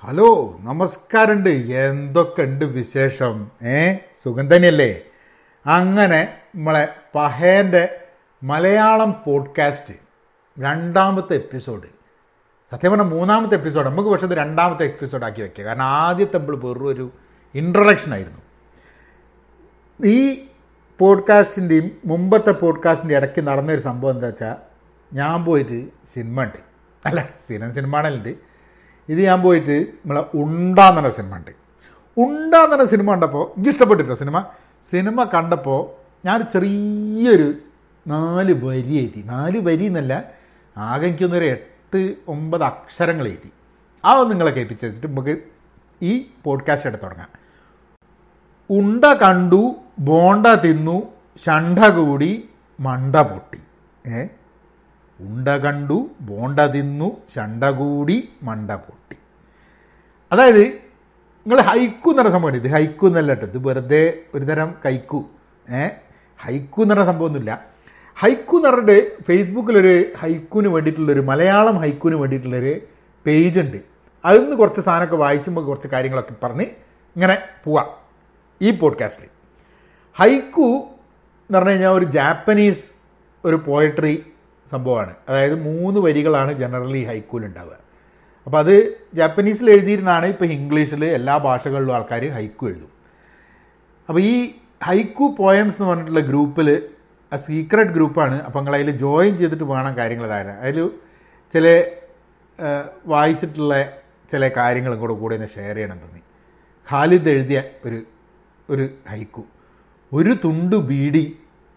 Hello നമസ്കാരമുണ്ട്. എന്തൊക്കെയുണ്ട് വിശേഷം? ഏ സുഖം തന്നെയല്ലേ? അങ്ങനെ നമ്മളെ പഹേന്റെ മലയാളം പോഡ്കാസ്റ്റ് രണ്ടാമത്തെ എപ്പിസോഡ്. സത്യം പറഞ്ഞാൽ മൂന്നാമത്തെ എപ്പിസോഡ്. നമുക്ക് പക്ഷേ രണ്ടാമത്തെ എപ്പിസോഡ് ആക്കി വെക്കുക കാരണം ആദ്യത്തെ നമ്മൾ വെറും ഒരു ഇൻട്രൊഡക്ഷൻ ആയിരുന്നു. ഈ പോഡ്കാസ്റ്റിന്റെയും മുമ്പത്തെ പോഡ്കാസ്റ്റിന്റെ ഇടയ്ക്ക് നടന്നൊരു സംഭവം എന്താ വെച്ചാൽ ഞാൻ പോയിട്ട് സിനിമ ഉണ്ട് അല്ല സിനിമ സിനിമ ആണല്ലുണ്ട് ഇത് ഞാൻ പോയിട്ട് നമ്മളെ ഉണ്ടാന്ന് പറഞ്ഞ സിനിമ ഉണ്ട് ഉണ്ടാന്ന് പറഞ്ഞ സിനിമ കണ്ടപ്പോൾ എനിക്ക് ഇഷ്ടപ്പെട്ടിട്ടോ സിനിമ സിനിമ കണ്ടപ്പോൾ ഞാൻ ചെറിയൊരു നാല് വരി എഴുതി. നാല് വരി എന്നല്ല ആകെ എനിക്കൊന്നൊരു എട്ട് ഒമ്പത് അക്ഷരങ്ങൾ എഴുതി. അതൊന്നും നിങ്ങളെ കേൾപ്പിച്ച് വെച്ചിട്ട് നമുക്ക് ഈ പോഡ്കാസ്റ്റ് എടുത്ത് തുടങ്ങാം. ഉണ്ട കണ്ടു ബോണ്ട തിന്നു ഷണ്ട കൂടി മണ്ട പൊട്ടി. ഏ? ഉണ്ട കണ്ടു ബോണ്ട തിന്നു ചണ്ട കൂടി മണ്ട പൊട്ടി. അതായത് നിങ്ങൾ ഹൈക്കു എന്ന് പറഞ്ഞ സംഭവമാണ് ഇത് ഹൈക്കു എന്നല്ല കേട്ടോ ഇത് വെറുതെ ഒരു തരം കൈക്കു. ഏ? ഹൈക്കു എന്ന് പറഞ്ഞ സംഭവമൊന്നുമില്ല. ഹൈക്കു എന്ന് പറഞ്ഞിട്ട് ഫേസ്ബുക്കിലൊരു ഹൈക്കുവിന് വേണ്ടിയിട്ടുള്ളൊരു മലയാളം ഹൈക്കുവിന് വേണ്ടിയിട്ടുള്ളൊരു പേജ് ഉണ്ട് അതിൽ നിന്ന് കുറച്ച് സാധനമൊക്കെ വായിച്ചുമ്പോൾ കുറച്ച് കാര്യങ്ങളൊക്കെ പറഞ്ഞ് ഇങ്ങനെ പോവാം ഈ പോഡ്കാസ്റ്റിൽ ഹൈക്കു എന്ന് പറഞ്ഞു കഴിഞ്ഞാൽ ഒരു ജാപ്പനീസ് ഒരു പോയട്രി സംഭവമാണ്. അതായത് മൂന്ന് വരികളാണ് ജനറലി ഹൈക്കൂൽ ഉണ്ടാവുക അപ്പോൾ അത് ജാപ്പനീസിൽ എഴുതിയിരുന്നാണ് ഇപ്പോൾ ഇംഗ്ലീഷിൽ എല്ലാ ഭാഷകളിലും ആൾക്കാർ ഹൈക്കു എഴുതും. അപ്പോൾ ഈ ഹൈക്കു പോയംസ് എന്ന് പറഞ്ഞിട്ടുള്ള ഗ്രൂപ്പിൽ സീക്രട്ട് ഗ്രൂപ്പാണ് അപ്പോൾ നിങ്ങൾ അതിൽ ജോയിൻ ചെയ്തിട്ട് വേണം കാര്യങ്ങൾ ഇതാകാൻ. അതിൽ ചില വായിച്ചിട്ടുള്ള ചില കാര്യങ്ങളും കൂടെ കൂടെ ഒന്ന് ഷെയർ ചെയ്യണം തോന്നി. ഖാലിദ് എഴുതിയ ഒരു ഒരു ഹൈക്കു ഒരു തുണ്ടു ബീഡി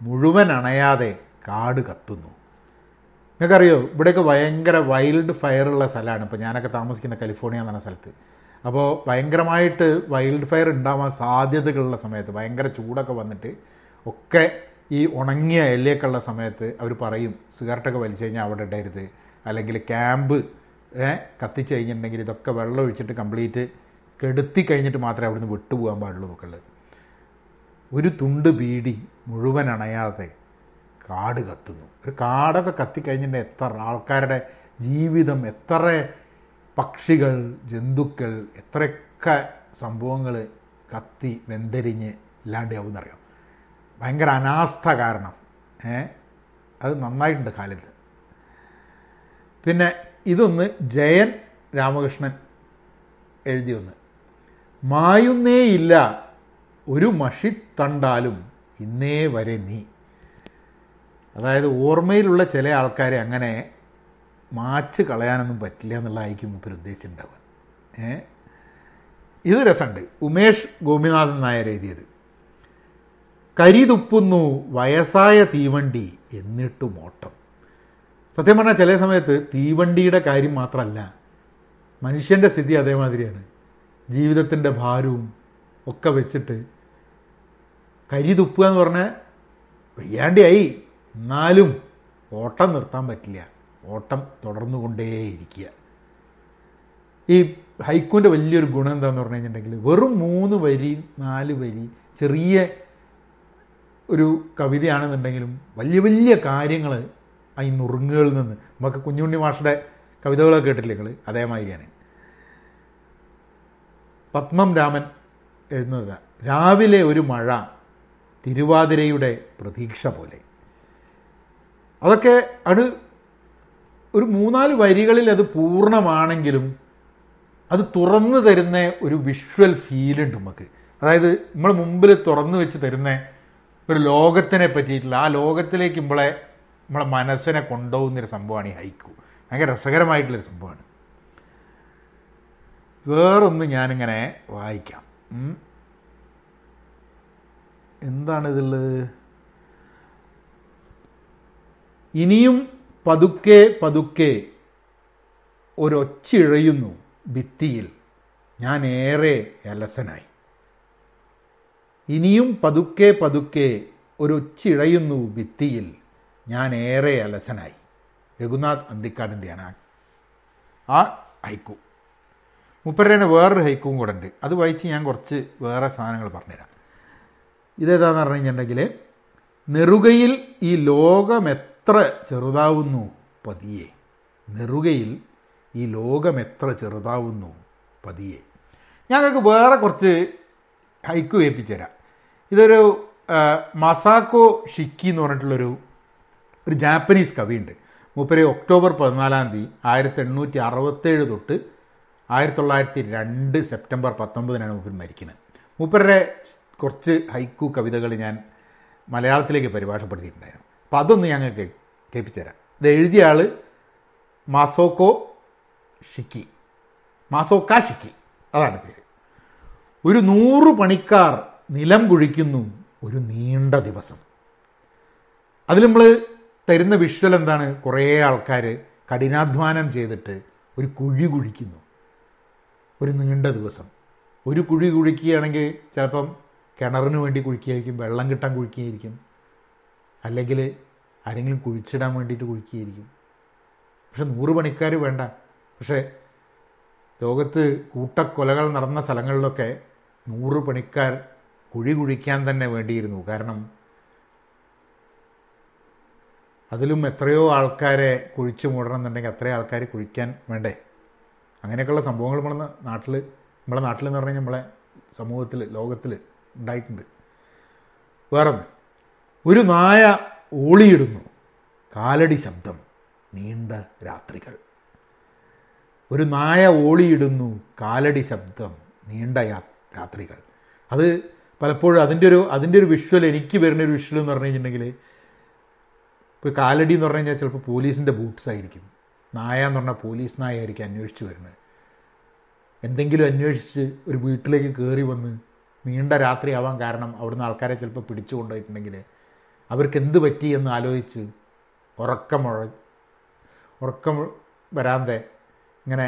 മുഴുവൻ അണയാതെ കാട് കത്തുന്നു. നിങ്ങൾക്കറിയോ ഇവിടെയൊക്കെ ഭയങ്കര വൈൽഡ് ഫയറുള്ള സ്ഥലമാണ്. ഇപ്പോൾ ഞാനൊക്കെ താമസിക്കുന്ന കാലിഫോർണിയ എന്ന് പറഞ്ഞ സ്ഥലത്ത്. അപ്പോൾ ഭയങ്കരമായിട്ട് വൈൽഡ് ഫയർ ഉണ്ടാവാൻ സാധ്യതകളുള്ള സമയത്ത് ഭയങ്കര ചൂടൊക്കെ വന്നിട്ട് ഒക്കെ ഈ ഉണങ്ങിയ എല്ലയൊക്കെ ഉള്ള സമയത്ത് അവർ പറയും സിഗരറ്റൊക്കെ വലിച്ചു കഴിഞ്ഞാൽ അവിടെ ഇടരുത്. അല്ലെങ്കിൽ ക്യാമ്പ് കത്തിച്ച് കഴിഞ്ഞിട്ടുണ്ടെങ്കിൽ ഇതൊക്കെ വെള്ളം ഒഴിച്ചിട്ട് കംപ്ലീറ്റ് കെടുത്തി കഴിഞ്ഞിട്ട് മാത്രമേ അവിടുന്ന് വിട്ടുപോകാൻ പാടുള്ളൂ എന്നൊക്കെ ഒരു തുണ്ട് ബീഡി മുഴുവൻ അണയാതെ കാട് കത്തുന്നു. ഒരു കാടൊക്കെ കത്തിക്കഴിഞ്ഞിട്ടുണ്ടെങ്കിൽ എത്ര ആൾക്കാരുടെ ജീവിതം എത്ര പക്ഷികൾ ജന്തുക്കൾ എത്രയൊക്കെ സംഭവങ്ങൾ കത്തി വെന്തരിഞ്ഞ് ഇല്ലാണ്ടാവുമെന്നറിയാം ഭയങ്കര അനാസ്ഥ കാരണം. അത് നന്നായിട്ടുണ്ട് കാലത്ത്. പിന്നെ ഇതൊന്ന് ജയൻ രാമകൃഷ്ണൻ എഴുതി ഒന്ന്. മായുന്നേയില്ല ഒരു മഷിത്തണ്ടാലും ഇന്നേ വരെ നീ. അതായത് ഓർമ്മയിലുള്ള ചില ആൾക്കാരെ അങ്ങനെ മാച്ച് കളയാനൊന്നും പറ്റില്ല എന്നുള്ളതായിരിക്കും മുപ്പർ ഉദ്ദേശിച്ചിട്ടുണ്ടാവുക. ഏ? ഇത് രസമുണ്ട്. ഉമേഷ് ഗോപിനാഥൻ നായർ എഴുതിയത്. കരിതുപ്പുന്നു വയസ്സായ തീവണ്ടി എന്നിട്ടും ഓട്ടം സത്യം പറഞ്ഞാൽ ചില സമയത്ത് തീവണ്ടിയുടെ കാര്യം മാത്രമല്ല മനുഷ്യന്റെ സ്ഥിതി അതേമാതിരിയാണ്. ജീവിതത്തിന്റെ ഭാരവും ഒക്കെ വെച്ചിട്ട് കരിതുപ്പുക എന്ന് പറഞ്ഞാൽ വയ്യാണ്ടിയായി. എന്നാലും ഓട്ടം നിർത്താൻ പറ്റില്ല. ഓട്ടം തുടർന്നു കൊണ്ടേയിരിക്കുക ഈ ഹൈക്കൂന്റെ വലിയൊരു ഗുണം എന്താന്ന് പറഞ്ഞു കഴിഞ്ഞിട്ടുണ്ടെങ്കിൽ വെറും മൂന്ന് വരി നാല് വരി ചെറിയ ഒരു കവിതയാണെന്നുണ്ടെങ്കിലും വലിയ വലിയ കാര്യങ്ങൾ ഈ നുറുങ്ങുകളിൽ നിന്ന് നമുക്ക് കുഞ്ഞുണ്ണി മാഷയുടെ കവിതകളൊക്കെ കേട്ടില്ലേ നിങ്ങൾ അതേമാതിരിയാണ്. പത്മം രാമൻ എഴുതുന്നത് രാവിലെ ഒരു മഴ തിരുവാതിരയുടെ പ്രതീക്ഷ പോലെ. അതൊക്കെ അത് ഒരു മൂന്നാൽ വരികളിൽ അത് പൂർണമാണെങ്കിലും അത് തുറന്നു തരുന്ന ഒരു വിഷ്വൽ ഫീലുണ്ട് നമുക്ക്. അതായത് നമ്മൾ മുമ്പിൽ തുറന്നു വെച്ച് തരുന്ന ഒരു ലോകത്തിനെ പറ്റിയിട്ടുള്ള ആ ലോകത്തിലേക്ക് നമ്മളെ നമ്മളെ മനസ്സിനെ കൊണ്ടുപോകുന്നൊരു സംഭവമാണ് ഈ ഹൈക്കു. ഭയങ്കര രസകരമായിട്ടുള്ളൊരു സംഭവമാണ്. വേറൊന്ന് ഞാനിങ്ങനെ വായിക്കാം. എന്താണിതിൽ ഇനിയും പതുക്കെ പതുക്കെ ഒരൊച്ചിഴയുന്നു ഭിത്തിയിൽ. ഞാൻ ഏറെ അലസനായി. ഇനിയും പതുക്കെ പതുക്കെ ഒരൊച്ചിഴയുന്നു ഭിത്തിയിൽ. ഞാൻ ഏറെ അലസനായി. രഘുനാഥ് അന്തിക്കാടിന്റെയാണ് ആ- ഹൈക്കു. മുപ്പരേനെ വേറൊരു ഹൈക്കും കൂടെ ഉണ്ട് അത് വായിച്ച് ഞാൻ കുറച്ച് വേറെ സാധനങ്ങൾ പറഞ്ഞുതരാം. ഇതേതാന്ന് പറഞ്ഞു കഴിഞ്ഞിട്ടുണ്ടെങ്കിൽ നെറുകയിൽ ഈ ലോകം എത്ര ചെറുതാവുന്നു പതിയെ. നെറുകയിൽ ഈ ലോകം എത്ര ചെറുതാവുന്നു പതിയെ. ഞങ്ങൾക്ക് വേറെ കുറച്ച് ഹൈക്കു ഏൽപ്പിച്ചു തരാം ഇതൊരു മസാക്കോ ഷിക്കി എന്ന് പറഞ്ഞിട്ടുള്ളൊരു ഒരു ജാപ്പനീസ് കവിയുണ്ട്. മൂപ്പര് ഒക്ടോബർ പതിനാലാം തീയതി ആയിരത്തി എണ്ണൂറ്റി അറുപത്തേഴ് തൊട്ട് ആയിരത്തി തൊള്ളായിരത്തി രണ്ട് സെപ്റ്റംബർ പത്തൊമ്പതിനാണ് മൂപ്പർ മരിക്കുന്നത്. മൂപ്പരുടെ കുറച്ച് ഹൈക്കു കവിതകൾ ഞാൻ മലയാളത്തിലേക്ക് പരിഭാഷപ്പെടുത്തിയിട്ടുണ്ടായിരുന്നു. അപ്പം അതൊന്ന് ഞങ്ങൾക്ക് കേ തരാം ഇത് എഴുതിയ ആൾ മാസോക്കോ ഷിക്കി. മാസോക്ക ഷിക്കി. അതാണ് പേര്. ഒരു നൂറ് പണിക്കാർ നിലം കുഴിക്കുന്നു ഒരു നീണ്ട ദിവസം. അതിൽ നമ്മൾ തരുന്ന വിഷ്വൽ എന്താണ്? കുറേ ആൾക്കാർ കഠിനാധ്വാനം ചെയ്തിട്ട് ഒരു കുഴി കുഴിക്കുന്നു. ഒരു നീണ്ട ദിവസം. ഒരു കുഴി കുഴിക്കുകയാണെങ്കിൽ ചിലപ്പം കിണറിന് വേണ്ടി കുഴിക്കുകയായിരിക്കും വെള്ളം കിട്ടാൻ കുഴിക്കുകയായിരിക്കും. അല്ലെങ്കിൽ ആരെങ്കിലും കുഴിച്ചിടാൻ വേണ്ടിയിട്ട് കുഴിക്കുകയായിരിക്കും. പക്ഷെ നൂറ് പണിക്കാർ വേണ്ട. പക്ഷേ ലോകത്ത് കൂട്ടക്കൊലകൾ നടന്ന സ്ഥലങ്ങളിലൊക്കെ നൂറ് പണിക്കാർ കുഴി കുഴിക്കാൻ തന്നെ വേണ്ടിയിരുന്നു. കാരണം അതിലും എത്രയോ ആൾക്കാരെ കുഴിച്ചു മൂടണം എന്നുണ്ടെങ്കിൽ അത്രയും ആൾക്കാർ കുഴിക്കാൻ വേണ്ടേ? അങ്ങനെയൊക്കെയുള്ള സംഭവങ്ങൾ നമ്മളെ നാട്ടിൽ നമ്മളെ നാട്ടിൽ എന്ന് പറഞ്ഞാൽ നമ്മളെ സമൂഹത്തിൽ ലോകത്തിൽ ഉണ്ടായിട്ടുണ്ട്. വേറൊന്ന്. ഒരു നായ ഓളിയിടുന്നു. കാലടി ശബ്ദം നീണ്ട രാത്രികൾ. ഒരു നായ ഓളിയിടുന്നു കാലടി ശബ്ദം നീണ്ട രാത്രികൾ. അത് പലപ്പോഴും അതിന്റെ ഒരു അതിന്റെ ഒരു വിഷ്വൽ എനിക്ക് വരുന്ന ഒരു വിഷ്വൽ എന്ന് പറഞ്ഞു കഴിഞ്ഞിട്ടുണ്ടെങ്കിൽ ഇപ്പോൾ കാലടി എന്ന് പറഞ്ഞു കഴിഞ്ഞാൽ ചിലപ്പോൾ പോലീസിന്റെ ബൂട്ട്സ് ആയിരിക്കും. നായ എന്ന് പറഞ്ഞാൽ പോലീസ് നായ ആയിരിക്കും അന്വേഷിച്ച് വരുന്നത്. എന്തെങ്കിലും അന്വേഷിച്ച് ഒരു വീട്ടിലേക്ക് കയറി വന്ന് നീണ്ട രാത്രി ആവാൻ കാരണം അവിടുന്ന് ആൾക്കാരെ ചിലപ്പോൾ പിടിച്ചു കൊണ്ടുപോയിട്ടുണ്ടെങ്കിൽ അവർക്ക് എന്ത് പറ്റി എന്ന് ആലോചിച്ച് ഉറക്കമുഴ ഉറക്കം വരാതെ ഇങ്ങനെ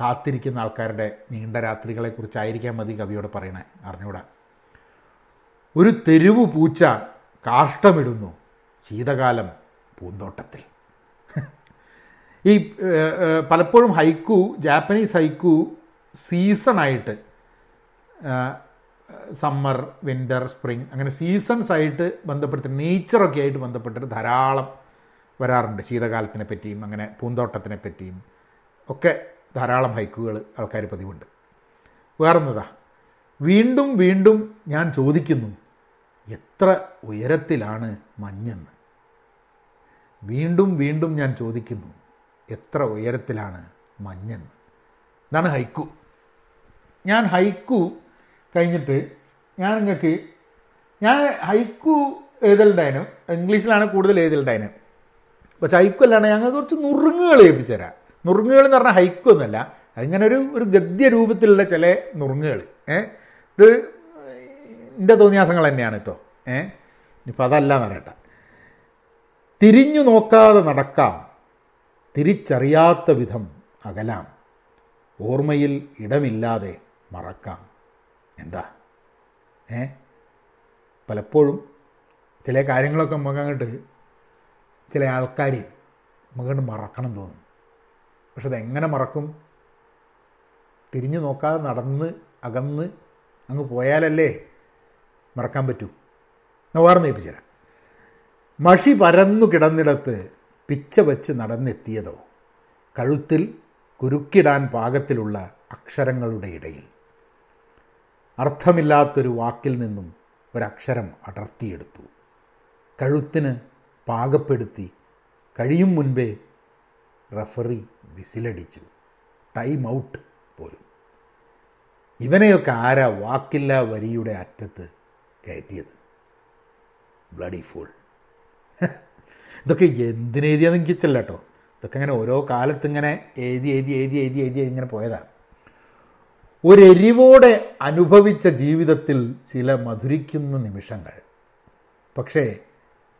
കാത്തിരിക്കുന്ന ആൾക്കാരുടെ നീണ്ട രാത്രികളെക്കുറിച്ചായിരിക്കാം മതി കവിയോട് പറയണേ അറിഞ്ഞൂടാ ഒരു തെരുവ് പൂച്ച കാഷ്ടമിടുന്നു ശീതകാലം പൂന്തോട്ടത്തിൽ. ഈ പലപ്പോഴും ഹൈക്കു ജാപ്പനീസ് ഹൈക്കു സീസണായിട്ട് സമ്മർ വിന്റർ സ്പ്രിങ് അങ്ങനെ സീസൺസ് ആയിട്ട് ബന്ധപ്പെട്ട് നേച്ചറൊക്കെ ആയിട്ട് ബന്ധപ്പെട്ടിട്ട് ധാരാളം വരാറുണ്ട്. ശീതകാലത്തിനെ പറ്റിയും അങ്ങനെ പൂന്തോട്ടത്തിനെ പറ്റിയും ഒക്കെ ധാരാളം ഹൈക്കുകൾ ആൾക്കാർ പതിവുണ്ട്. വേറൊന്നതാ വീണ്ടും വീണ്ടും ഞാൻ ചോദിക്കുന്നു എത്ര ഉയരത്തിലാണ് മഞ്ഞെന്ന്? വീണ്ടും വീണ്ടും ഞാൻ ചോദിക്കുന്നു എത്ര ഉയരത്തിലാണ് മഞ്ഞെന്ന്? ഇതാണ് ഹൈക്കു. ഞാൻ ഹൈക്കു കഴിഞ്ഞിട്ട് ഞാൻ നിങ്ങൾക്ക് ഞാൻ ഹൈക്കു എഴുതലുണ്ടായിരുന്നു ഇംഗ്ലീഷിലാണ് കൂടുതൽ എഴുതലുണ്ടായിരുന്നു പക്ഷെ ഹൈക്കു അല്ലാണ്ട് ഞങ്ങൾ കുറച്ച് നുറുങ്ങുകൾ ഏൽപ്പിച്ചു തരാം. നുറുങ്ങുകൾ എന്ന് പറഞ്ഞാൽ ഹൈക്കു ഒന്നല്ല അതിങ്ങനെ ഒരു ഒരു ഗദ്യ രൂപത്തിലുള്ള ചില നുറുങ്ങുകൾ. ഏ? ഇത് എന്റെ തോന്നിയാസങ്ങൾ തന്നെയാണ് കേട്ടോ. ഏ? ഇനിയിപ്പോൾ അതല്ല പറയട്ടെ. തിരിഞ്ഞു നോക്കാതെ നടക്കാം. തിരിച്ചറിയാത്ത വിധം അകലാം. ഓർമ്മയിൽ ഇടമില്ലാതെ മറക്കാം. എന്താ? ഏ? പലപ്പോഴും ചില കാര്യങ്ങളൊക്കെ നമുക്ക് അങ്ങോട്ട് ചില ആൾക്കാർ നമുക്കങ്ങോട്ട് മറക്കണം തോന്നും. പക്ഷെ അതെങ്ങനെ മറക്കും? തിരിഞ്ഞു നോക്കാതെ നടന്ന് അകന്ന് അങ്ങ് പോയാലല്ലേ മറക്കാൻ പറ്റൂ? വേറെ നേപ്പിച്ചു മഷി പരന്നു കിടന്നിടത്ത് പിച്ച വച്ച് നടന്നെത്തിയതോ? കഴുത്തിൽ കുരുക്കിടാൻ പാകത്തിലുള്ള അക്ഷരങ്ങളുടെ ഇടയിൽ. അർത്ഥമില്ലാത്തൊരു വാക്കിൽ നിന്നും ഒരക്ഷരം അടർത്തിയെടുത്തു. കഴുത്തിന് പാകപ്പെടുത്തി കഴിയും മുൻപേ റഫറി വിസിലടിച്ചു. ടൈം ഔട്ട് പോലും. ഇവനെയൊക്കെ ആരാ വാക്കില്ല വരിയുടെ അറ്റത്ത് കയറ്റിയത്? Bloody full. ഇതൊക്കെ എന്തിനെഴുതിയാന്ന് എനിക്കിച്ചല്ല കേട്ടോ ഇതൊക്കെ ഇങ്ങനെ ഓരോ കാലത്ത് ഇങ്ങനെ എഴുതി എഴുതി എഴുതി എഴുതി എഴുതി ഇങ്ങനെ പോയതാണ് ഒരെരിവോടെ അനുഭവിച്ച ജീവിതത്തിൽ ചില മധുരിക്കുന്ന നിമിഷങ്ങൾ. പക്ഷേ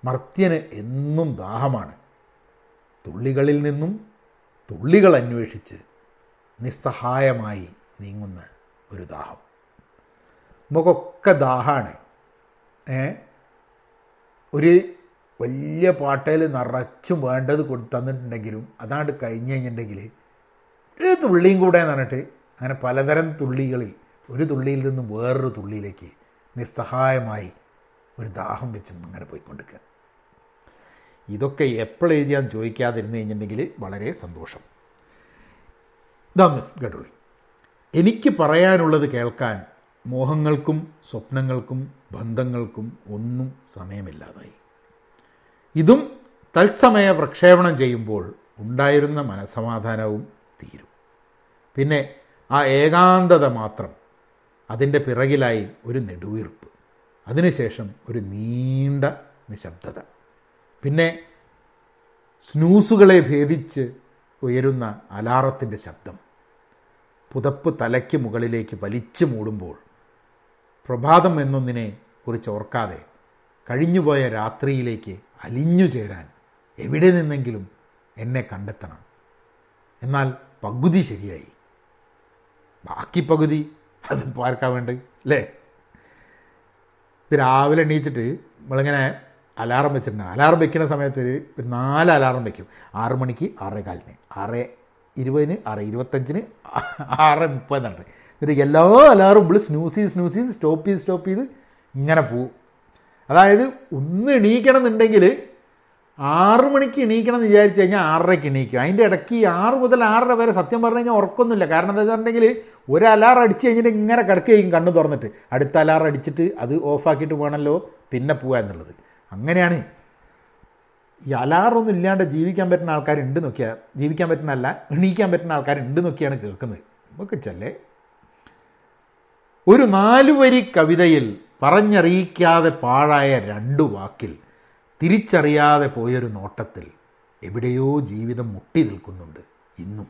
മർത്യന് എന്നും ദാഹമാണ്. തുള്ളികളിൽ നിന്നും തുള്ളികൾ അന്വേഷിച്ച് നിസ്സഹായമായി നീങ്ങുന്ന ഒരു ദാഹം. നമുക്കൊക്കെ ദാഹമാണ്. ഒരു വലിയ പാട്ടയിൽ നിറച്ചും വേണ്ടത് കൊടുത്തു തന്നിട്ടുണ്ടെങ്കിലും അതാണ്ട് കഴിഞ്ഞ് കഴിഞ്ഞിട്ടുണ്ടെങ്കിൽ ഒരു തുള്ളിയും കൂടെ അങ്ങനെ പലതരം തുള്ളികളിൽ ഒരു തുള്ളിയിൽ നിന്നും വേറൊരു തുള്ളിയിലേക്ക് നിസ്സഹായമായി ഒരു ദാഹം വെച്ച് അങ്ങനെ പോയിക്കൊണ്ടിരിക്കുക. ഇതൊക്കെ എപ്പോഴെഴുതിയാന്ന് ചോദിക്കാതിരുന്നു കഴിഞ്ഞിട്ടുണ്ടെങ്കിൽ വളരെ സന്തോഷം. ഇതാന്ന് കേട്ടോളി. എനിക്ക് പറയാനുള്ളത് കേൾക്കാൻ മോഹങ്ങൾക്കും സ്വപ്നങ്ങൾക്കും ബന്ധങ്ങൾക്കും ഒന്നും സമയമില്ലാതായി. ഇതും തത്സമയ പ്രക്ഷേപണം ചെയ്യുമ്പോൾ ഉണ്ടായിരുന്ന മനസമാധാനവും തീരും. പിന്നെ ആ ഏകാന്തത മാത്രം അതിന്റെ പിറകിലായി ഒരു നെടുവീർപ്പ്. അതിനുശേഷം ഒരു നീണ്ട നിശബ്ദത. പിന്നെ സ്നൂസുകളെ ഭേദിച്ച് ഉയരുന്ന അലാറത്തിന്റെ ശബ്ദം. പുതപ്പ് തലയ്ക്ക് മുകളിലേക്ക് വലിച്ചു മൂടുമ്പോൾ പ്രഭാതം എന്നൊന്നിനെ കുറിച്ച് ഓർക്കാതെ കഴിഞ്ഞുപോയ രാത്രിയിലേക്ക് അലിഞ്ഞു ചേരാൻ എവിടെ നിന്നെങ്കിലും എന്നെ കണ്ടെത്തണം. എന്നാൽ പകുതി ശരിയായി. ബാക്കി പകുതി അത് പാർക്കാൻ വേണ്ടി അല്ലേ? ഇത് രാവിലെ എണീച്ചിട്ട് നമ്മളിങ്ങനെ അലാറം വെച്ചിട്ടുണ്ട്. അലാറം വെക്കുന്ന സമയത്ത് ഒരു നാല് അലാറം വെക്കും. ആറ് മണിക്ക് ആറേ കാലിന് ആറ് ഇരുപതിന് ആറ് ഇരുപത്തഞ്ചിന് ആറ് മുപ്പതിനുണ്ട് എന്നിട്ട് എല്ലാ അലാറും ഇവിടെ സ്നൂസ് ചെയ്ത് സ്നൂസ് ചെയ്ത് സ്റ്റോപ്പ് ചെയ്ത് സ്റ്റോപ്പ് ചെയ്ത് ഇങ്ങനെ പോവും. അതായത് ഒന്ന് എണീക്കണം എന്നുണ്ടെങ്കിൽ ആറ് മണിക്ക് എണീക്കണം എന്ന് വിചാരിച്ചു കഴിഞ്ഞാൽ ആറരയ്ക്ക് എണീക്കും. അതിന്റെ ഇടയ്ക്ക് ആറ് മുതൽ ആറര വരെ സത്യം പറഞ്ഞു കഴിഞ്ഞാൽ ഉറക്കൊന്നുമില്ല. കാരണം എന്താ വെച്ചിട്ടുണ്ടെങ്കിൽ ഒരു അലാറം അടിച്ച് കഴിഞ്ഞിട്ട് ഇങ്ങനെ കിടക്കുകയും കണ്ണ് തുറന്നിട്ട്. അടുത്ത അലാറം അടിച്ചിട്ട് അത് ഓഫാക്കിയിട്ട് വേണമല്ലോ പിന്നെ പോവുക എന്നുള്ളത്. അങ്ങനെയാണ് ഈ അലാറൊന്നും ഇല്ലാണ്ട് ജീവിക്കാൻ പറ്റുന്ന ആൾക്കാരുണ്ട് നോക്കിയാൽ ജീവിക്കാൻ പറ്റുന്നതല്ല എണീക്കാൻ പറ്റുന്ന ആൾക്കാരുണ്ട് നോക്കിയാണ് കേൾക്കുന്നത്. നമുക്ക് ചെല്ലേ? ഒരു നാലുവരി കവിതയിൽ പറഞ്ഞറിയിക്കാതെ പാഴായ രണ്ടു വാക്കിൽ തിരിച്ചറിയാതെ പോയൊരു നോട്ടത്തിൽ എവിടെയോ ജീവിതം മുട്ടി നിൽക്കുന്നുണ്ട് ഇന്നും.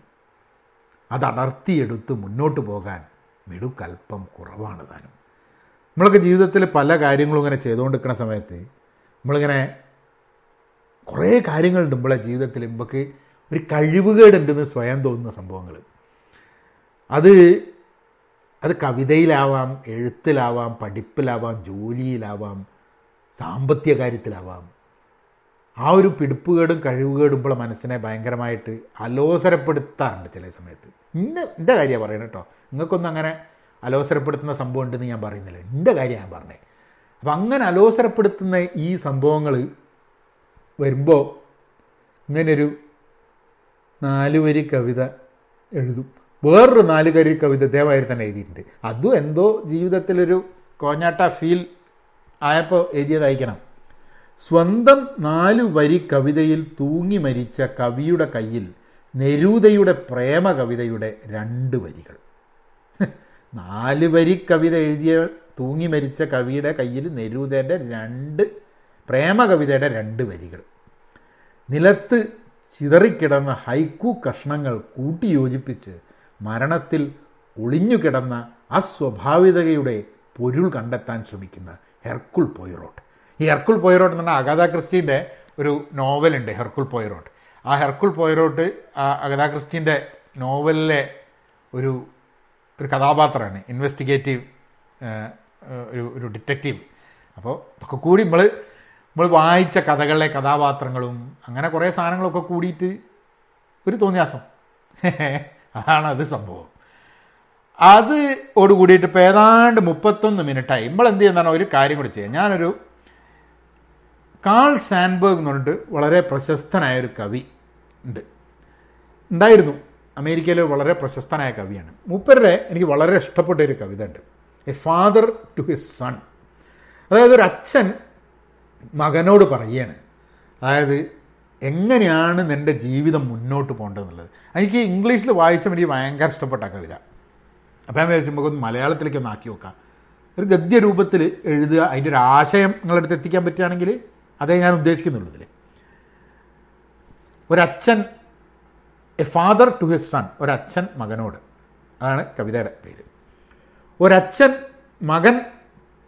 അതടർത്തിയെടുത്ത് മുന്നോട്ട് പോകാൻ മിടുക്കൽപ്പം കുറവാണ് താനും. നമ്മളൊക്കെ ജീവിതത്തിൽ പല കാര്യങ്ങളും ഇങ്ങനെ ചെയ്തുകൊണ്ടിരിക്കുന്ന സമയത്ത് നമ്മളിങ്ങനെ കുറേ കാര്യങ്ങളുണ്ട് നമ്മളെ ജീവിതത്തിൽ നമുക്ക് ഒരു കഴിവുകേടുണ്ടെന്ന് സ്വയം തോന്നുന്ന സംഭവങ്ങൾ. അത് അത് കവിതയിലാവാം എഴുത്തിലാവാം പഠിപ്പിലാവാം ജോലിയിലാവാം സാമ്പത്തിക കാര്യത്തിലാവാം ആ ഒരു പിടിപ്പുകേടും കഴിവുകേടും ഇപ്പോൾ മനസ്സിനെ ഭയങ്കരമായിട്ട് അലോസരപ്പെടുത്താറുണ്ട് ചില സമയത്ത്. ഇന്ന എന്റെ കാര്യമാണ് പറയുന്നത് കേട്ടോ നിങ്ങൾക്കൊന്നും അങ്ങനെ അലോസരപ്പെടുത്തുന്ന സംഭവം ഉണ്ടെന്ന് ഞാൻ പറയുന്നില്ല. എന്റെ കാര്യം ഞാൻ പറഞ്ഞത് അപ്പം അങ്ങനെ അലോസരപ്പെടുത്തുന്ന ഈ സംഭവങ്ങൾ വരുമ്പോൾ ഇങ്ങനൊരു നാല് വരി കവിത എഴുതും. വേറൊരു നാല് കരി കവിത ഇതേമാതിരി തന്നെ എഴുതിയിട്ടുണ്ട്. അതും എന്തോ ജീവിതത്തിലൊരു കോഞ്ഞാട്ട ഫീൽ ആയപ്പോൾ എഴുതിയതായിരിക്കണം സ്വന്തം നാലു വരി കവിതയിൽ തൂങ്ങി മരിച്ച കവിയുടെ കയ്യിൽ നെരൂതയുടെ പ്രേമ കവിതയുടെ രണ്ട് വരികൾ. നാല് വരി കവിത എഴുതിയ തൂങ്ങി മരിച്ച കവിയുടെ കയ്യിൽ നെരൂതയുടെ രണ്ട് പ്രേമ കവിതയുടെ രണ്ട് വരികൾ. നിലത്ത് ചിതറിക്കിടന്ന ഹൈക്കു കഷ്ണങ്ങൾ കൂട്ടിയോജിപ്പിച്ച് മരണത്തിൽ ഒളിഞ്ഞുകിടന്ന അസ്വാഭാവികതയുടെ പൊരുൾ കണ്ടെത്താൻ ശ്രമിക്കുന്ന ഹെർക്കുൾ പോയിറോട്ട്. ഈ ഹെർക്കുൾ പോയറോട്ട് എന്ന് പറഞ്ഞാൽ അഗാഥ ക്രിസ്റ്റീന്റെ ഒരു നോവലുണ്ട് ഹെർക്കുൾ പോയറോട്ട്. ആ ഹെർക്കുൾ പോയറോട്ട് ആ അഗതാ ക്രിസ്റ്റീന്റെ നോവലിലെ ഒരു ഒരു കഥാപാത്രമാണ് ഇൻവെസ്റ്റിഗേറ്റീവ് ഒരു ഒരു ഡിറ്റക്റ്റീവ്. അപ്പോൾ ഇതൊക്കെ കൂടി നമ്മൾ നമ്മൾ വായിച്ച കഥകളിലെ കഥാപാത്രങ്ങളും അങ്ങനെ കുറേ സാധനങ്ങളൊക്കെ കൂടിയിട്ട് ഒരു തോന്നിയാസം. അതാണ് അത് സംഭവം. അത് കൂടിയിട്ട് ഇപ്പോൾ ഏതാണ്ട് മുപ്പത്തൊന്ന് മിനിറ്റായി നമ്മൾ എന്ത് ചെയ്യുന്നതാണ്? ഒരു കാര്യം കൂടി ചെയ്യാം. ഞാനൊരു കാൾ സാൻബേഗ് എന്ന് പറഞ്ഞിട്ട് വളരെ പ്രശസ്തനായ ഒരു കവി ഉണ്ട്. ഉണ്ടായിരുന്നു. അമേരിക്കയിലെ വളരെ പ്രശസ്തനായ കവിയാണ്. മൂപ്പരുടെ എനിക്ക് വളരെ ഇഷ്ടപ്പെട്ട ഒരു കവിത ഉണ്ട്. A father to his son അതായത് ഒരു അച്ഛൻ മകനോട് പറയുകയാണ് അതായത് എങ്ങനെയാണ് നിന്റെ ജീവിതം മുന്നോട്ട് പോകേണ്ടതെന്നുള്ളത്. എനിക്ക് ഇംഗ്ലീഷിൽ വായിച്ചപ്പോൾ എനിക്ക് ഭയങ്കര ഇഷ്ടപ്പെട്ട കവിത. അപ്പം ഞാൻ വിചാരിച്ചു നമുക്കൊന്ന് മലയാളത്തിലേക്ക് ഒന്ന് ആക്കി നോക്കാം. ഒരു ഗദ്യ രൂപത്തിൽ എഴുതുക അതിന്റെ ഒരു ആശയം നിങ്ങളടുത്ത് എത്തിക്കാൻ പറ്റുകയാണെങ്കിൽ അതേ ഞാൻ ഉദ്ദേശിക്കുന്നുള്ളൂ ഇതിൽ ഒരച്ഛൻ a father to his son ഒരച്ഛൻ മകനോട്. അതാണ് കവിതയുടെ പേര്. ഒരച്ഛൻ മകൻ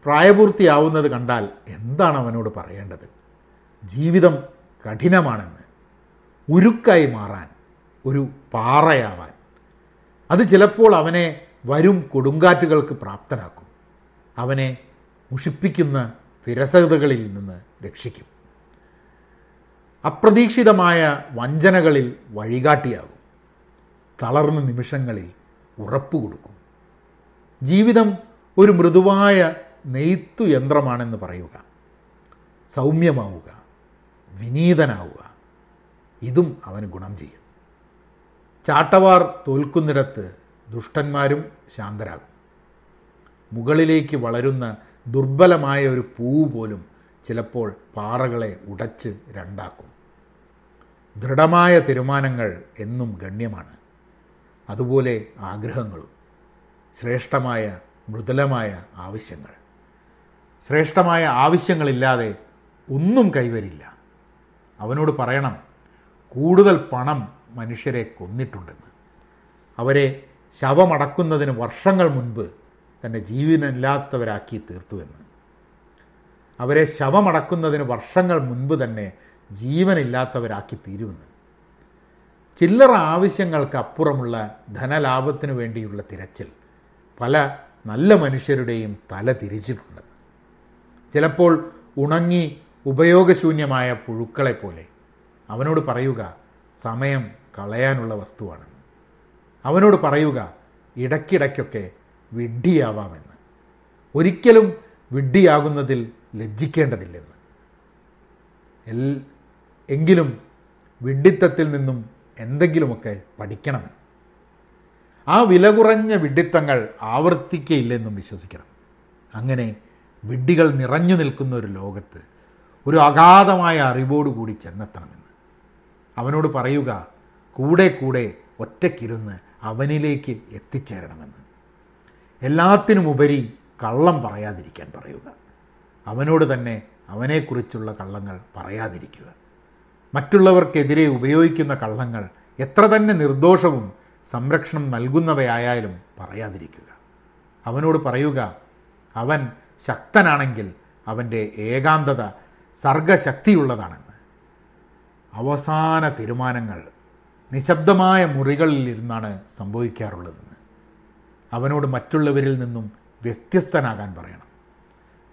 പ്രായപൂർത്തിയാവുന്നത് കണ്ടാൽ എന്താണ് അവനോട് പറയേണ്ടത്? ജീവിതം കഠിനമാണെന്ന് ഉരുക്കായി മാറാൻ ഒരു പാറയാവാൻ. അത് ചിലപ്പോൾ അവനെ വരും കൊടുങ്കാറ്റുകൾക്ക് പ്രാപ്തനാക്കും. അവനെ മുഷിപ്പിക്കുന്ന വിരസതകളിൽ നിന്ന് രക്ഷിക്കും. അപ്രതീക്ഷിതമായ വഞ്ചനകളിൽ വഴികാട്ടിയാകും. തളർന്ന നിമിഷങ്ങളിൽ ഉറപ്പ് കൊടുക്കും. ജീവിതം ഒരു മൃദുവായ നെയ്ത്തു യന്ത്രമാണെന്ന് പറയുക. സൗമ്യമാവുക. വിനീതനാവുക. ഇതും അവന് ഗുണം ചെയ്യും. ചാട്ടവാർ തോൽക്കുന്നിടത്ത് ദുഷ്ടന്മാരും ശാന്തരാകും. മുകളിലേക്ക് വളരുന്ന ദുർബലമായ ഒരു പൂവ് പോലും ചിലപ്പോൾ പാറകളെ ഉടച്ച് രണ്ടാക്കും. ദൃഢമായ തീരുമാനങ്ങൾ എന്നും ഗണ്യമാണ്. അതുപോലെ ആഗ്രഹങ്ങളും ശ്രേഷ്ഠമായ മൃദുലമായ ആവശ്യങ്ങൾ. ശ്രേഷ്ഠമായ ആവശ്യങ്ങളില്ലാതെ ഒന്നും കൈവരില്ല. അവനോട് പറയണം കൂടുതൽ പണം മനുഷ്യരെ കൊന്നിട്ടുണ്ടെന്ന്. അവരെ ശവമടക്കുന്നതിന് വർഷങ്ങൾ മുൻപ് തന്നെ ജീവനില്ലാത്തവരാക്കി തീർത്തുവെന്ന് അവരെ ശവമടക്കുന്നതിന് വർഷങ്ങൾ മുൻപ് തന്നെ ജീവനില്ലാത്തവരാക്കി തീരുമെന്ന്. ചില്ലറ ആവശ്യങ്ങൾക്ക് അപ്പുറമുള്ള ധനലാഭത്തിനു വേണ്ടിയുള്ള തിരച്ചിൽ പല നല്ല മനുഷ്യരുടെയും തല തിരിച്ചിട്ടുണ്ടെന്ന് ചിലപ്പോൾ ഉണങ്ങി ഉപയോഗശൂന്യമായ പുഴുക്കളെ പോലെ അവനോട് പറയുക സമയം കളയാനുള്ള വസ്തുവാണെന്ന്. അവനോട് പറയുക ഇടയ്ക്കിടയ്ക്കൊക്കെ വിഡ്ഢിയാവാമെന്ന്. ഒരിക്കലും വിഡ്ഢിയാകുന്നതിൽ ലജ്ജിക്കേണ്ടതില്ലെന്ന്. എൽ എങ്കിലും വിഡ്ഢിത്തത്തിൽ നിന്നും എന്തെങ്കിലുമൊക്കെ പഠിക്കണമെന്ന്. ആ വില കുറഞ്ഞ വിഡ്ഢിത്തങ്ങൾ ആവർത്തിക്കയില്ലെന്നും വിശ്വസിക്കണം. അങ്ങനെ വിഡ്ഢികൾ നിറഞ്ഞു നിൽക്കുന്ന ഒരു ലോകത്ത് ഒരു അഗാധമായ അറിവോടുകൂടി ചെന്നെത്തണമെന്ന്. അവനോട് പറയുക കൂടെ കൂടെ ഒറ്റയ്ക്കിരുന്ന് അവനിലേക്ക് എത്തിച്ചേരണമെന്ന്. എല്ലാത്തിനുമുപരി കള്ളം പറയാതിരിക്കാൻ പറയുക. അവനോട് തന്നെ അവനെക്കുറിച്ചുള്ള കള്ളങ്ങൾ പറയാതിരിക്കുക. മറ്റുള്ളവർക്കെതിരെ ഉപയോഗിക്കുന്ന കള്ളങ്ങൾ എത്ര തന്നെ നിർദോഷവും സംരക്ഷണം നൽകുന്നവയായാലും പറയാതിരിക്കുക. അവനോട് പറയുക അവൻ ശക്തനാണെങ്കിൽ അവന്റെ ഏകാന്തത സർഗശക്തിയുള്ളതാണെന്ന്. അവസാന തീരുമാനങ്ങൾ നിശബ്ദമായ മുറികളിൽ ഇരുന്നാണ് സംഭവിക്കാറുള്ളതെന്ന്. അവനോട് മറ്റുള്ളവരിൽ നിന്നും വ്യത്യസ്തനാകാൻ പറയണം.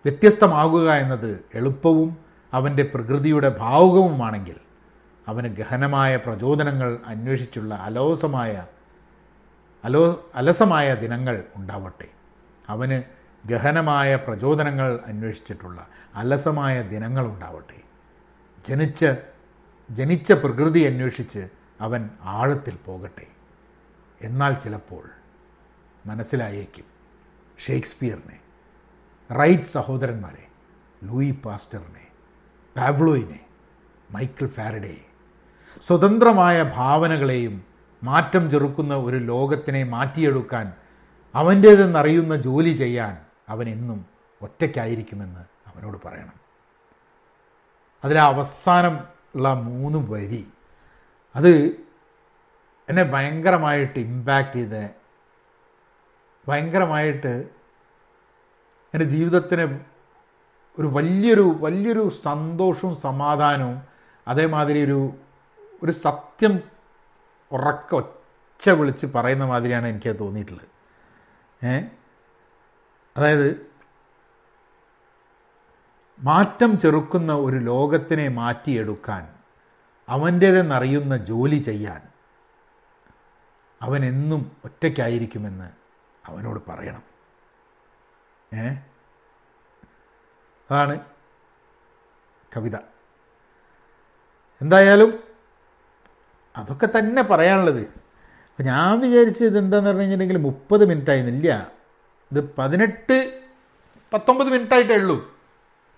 വ്യത്യസ്തമാകുക എന്നത് എളുപ്പവും അവന്റെ പ്രകൃതിയുടെ ഭാവുകവുമാണെങ്കിൽ അവന് ഗഹനമായ പ്രചോദനങ്ങൾ അന്വേഷിച്ചുള്ള അലോസമായ അലോ അലസമായ ദിനങ്ങൾ ഉണ്ടാവട്ടെ. അവന് ഗഹനമായ പ്രചോദനങ്ങൾ അന്വേഷിച്ചിട്ടുള്ള അലസമായ ദിനങ്ങൾ ഉണ്ടാവട്ടെ. ജനിച്ച ജനിച്ച പ്രകൃതി അന്വേഷിച്ച് അവൻ ആഴത്തിൽ പോകട്ടെ. എന്നാൽ ചിലപ്പോൾ മനസ്സിലായേക്കും. ഷേക്സ്പിയറിനെ റൈറ്റ് സഹോദരന്മാരെ ലൂയി പാസ്റ്ററിനെ പാബ്ലോയിനെ മൈക്കിൾ ഫാരഡയെ സ്വതന്ത്രമായ ഭാവനകളെയും മാറ്റം ചെറുക്കുന്ന ഒരു ലോകത്തിനെ മാറ്റിയെടുക്കാൻ അവന്റേതെന്നറിയുന്ന ജോലി ചെയ്യാൻ അവൻ എന്നും ഒറ്റയ്ക്കായിരിക്കുമെന്ന് അവനോട് പറയണം. അതിലെ അവസാനം ഉള്ള മൂന്ന് വരി അത് എന്നെ ഭയങ്കരമായിട്ട് ഇമ്പാക്റ്റ് ചെയ്ത് ഭയങ്കരമായിട്ട് എന്റെ ജീവിതത്തിന് ഒരു വലിയൊരു വലിയൊരു സന്തോഷവും സമാധാനവും അതേമാതിരി ഒരു ഒരു സത്യം ഉറക്ക ഒച്ച വിളിച്ച് പറയുന്ന മാതിരിയാണ് എനിക്ക് തോന്നിയിട്ടുള്ളത്. ഏ? അതായത് മാറ്റം ചെറുക്കുന്ന ഒരു ലോകത്തിനെ മാറ്റിയെടുക്കാൻ അവന്റേതെന്നറിയുന്ന ജോലി ചെയ്യാൻ അവൻ എന്നും ഒറ്റയ്ക്കായിരിക്കുമെന്ന് അവനോട് പറയണം. ഏ? അതാണ് കവിത. എന്തായാലും അതൊക്കെ തന്നെ പറയാനുള്ളത്. അപ്പം ഞാൻ വിചാരിച്ചത് ഇതെന്താന്ന് പറഞ്ഞു കഴിഞ്ഞിട്ടുണ്ടെങ്കിൽ മുപ്പത് മിനിറ്റ് ആയിരുന്നില്ല ഇത് പതിനെട്ട് പത്തൊമ്പത് മിനിറ്റ് ആയിട്ടേ ഉള്ളൂ.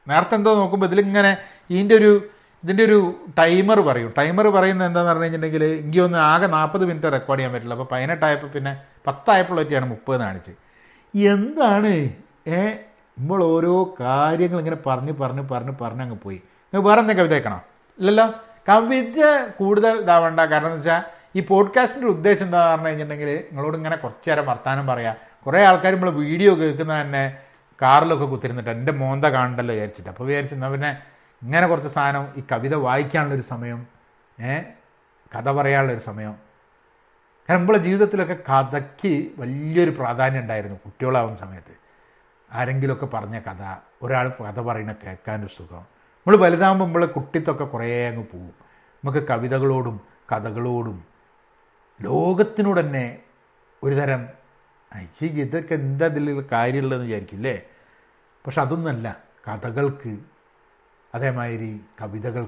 നേരത്തെ എന്തോ നോക്കുമ്പോൾ ഇതിലിങ്ങനെ ഇതിന്റെ ഒരു ഇതിന്റെ ഒരു ടൈമർ പറയും. ടൈമർ പറയുന്നത് എന്താണെന്ന് പറഞ്ഞു കഴിഞ്ഞിട്ടുണ്ടെങ്കിൽ എനിക്ക് ഒന്ന് ആകെ നാൽപ്പത് മിനിറ്റ് റെക്കോർഡ് ചെയ്യാൻ പറ്റില്ല അപ്പോൾ പതിനെട്ടായപ്പോൾ പിന്നെ പത്തായപ്പോൾ പറ്റിയാണ് മുപ്പത് കാണിച്ച് എന്താണ്? ഏ നമ്മൾ ഓരോ കാര്യങ്ങൾ ഇങ്ങനെ പറഞ്ഞ് പറഞ്ഞ് പറഞ്ഞ് പറഞ്ഞ് അങ്ങ് പോയി. വേറെ എന്തെങ്കിലും കവിത കേൾക്കണോ? ഇല്ലല്ലോ? കവിത കൂടുതൽ ഇതാവണ്ട കാരണം എന്ന് വെച്ചാൽ ഈ പോഡ്കാസ്റ്റിന്റെ ഉദ്ദേശം എന്താ പറഞ്ഞു കഴിഞ്ഞിട്ടുണ്ടെങ്കിൽ നിങ്ങളോട് ഇങ്ങനെ കുറച്ച് നേരം വർത്താനം പറയാം. കുറേ ആൾക്കാർ നമ്മൾ വീഡിയോ കേൾക്കുന്ന തന്നെ കാറിലൊക്കെ കുത്തിരുന്നിട്ട് എന്റെ മോന്ത കാണണ്ടല്ലോ വിചാരിച്ചിട്ട്. അപ്പോൾ വിചാരിച്ചു പിന്നെ ഇങ്ങനെ കുറച്ച് സാധനം ഈ കവിത വായിക്കാനുള്ളൊരു സമയം ഏ കഥ പറയാനുള്ളൊരു സമയം കാരണം നമ്മളെ ജീവിതത്തിലൊക്കെ കഥയ്ക്ക് വലിയൊരു പ്രാധാന്യം ഉണ്ടായിരുന്നു കുട്ടികളാവുന്ന സമയത്ത്. ആരെങ്കിലുമൊക്കെ പറഞ്ഞ കഥ ഒരാൾ കഥ പറയുന്ന കേൾക്കാനൊരു സുഖം. നമ്മൾ വലുതാകുമ്പോൾ നമ്മൾ കുട്ടിത്തൊക്കെ കുറേ അങ്ങ് പോവും നമുക്ക് കവിതകളോടും കഥകളോടും ലോകത്തിനോട് തന്നെ ഒരു തരം അയ്യേ ഇതൊക്കെ എന്താ ഇതിൽ കാര്യമുള്ളതെന്ന് വിചാരിക്കും അല്ലേ? പക്ഷെ അതൊന്നല്ല കഥകൾക്ക് അതേമാതിരി കവിതകൾക്ക്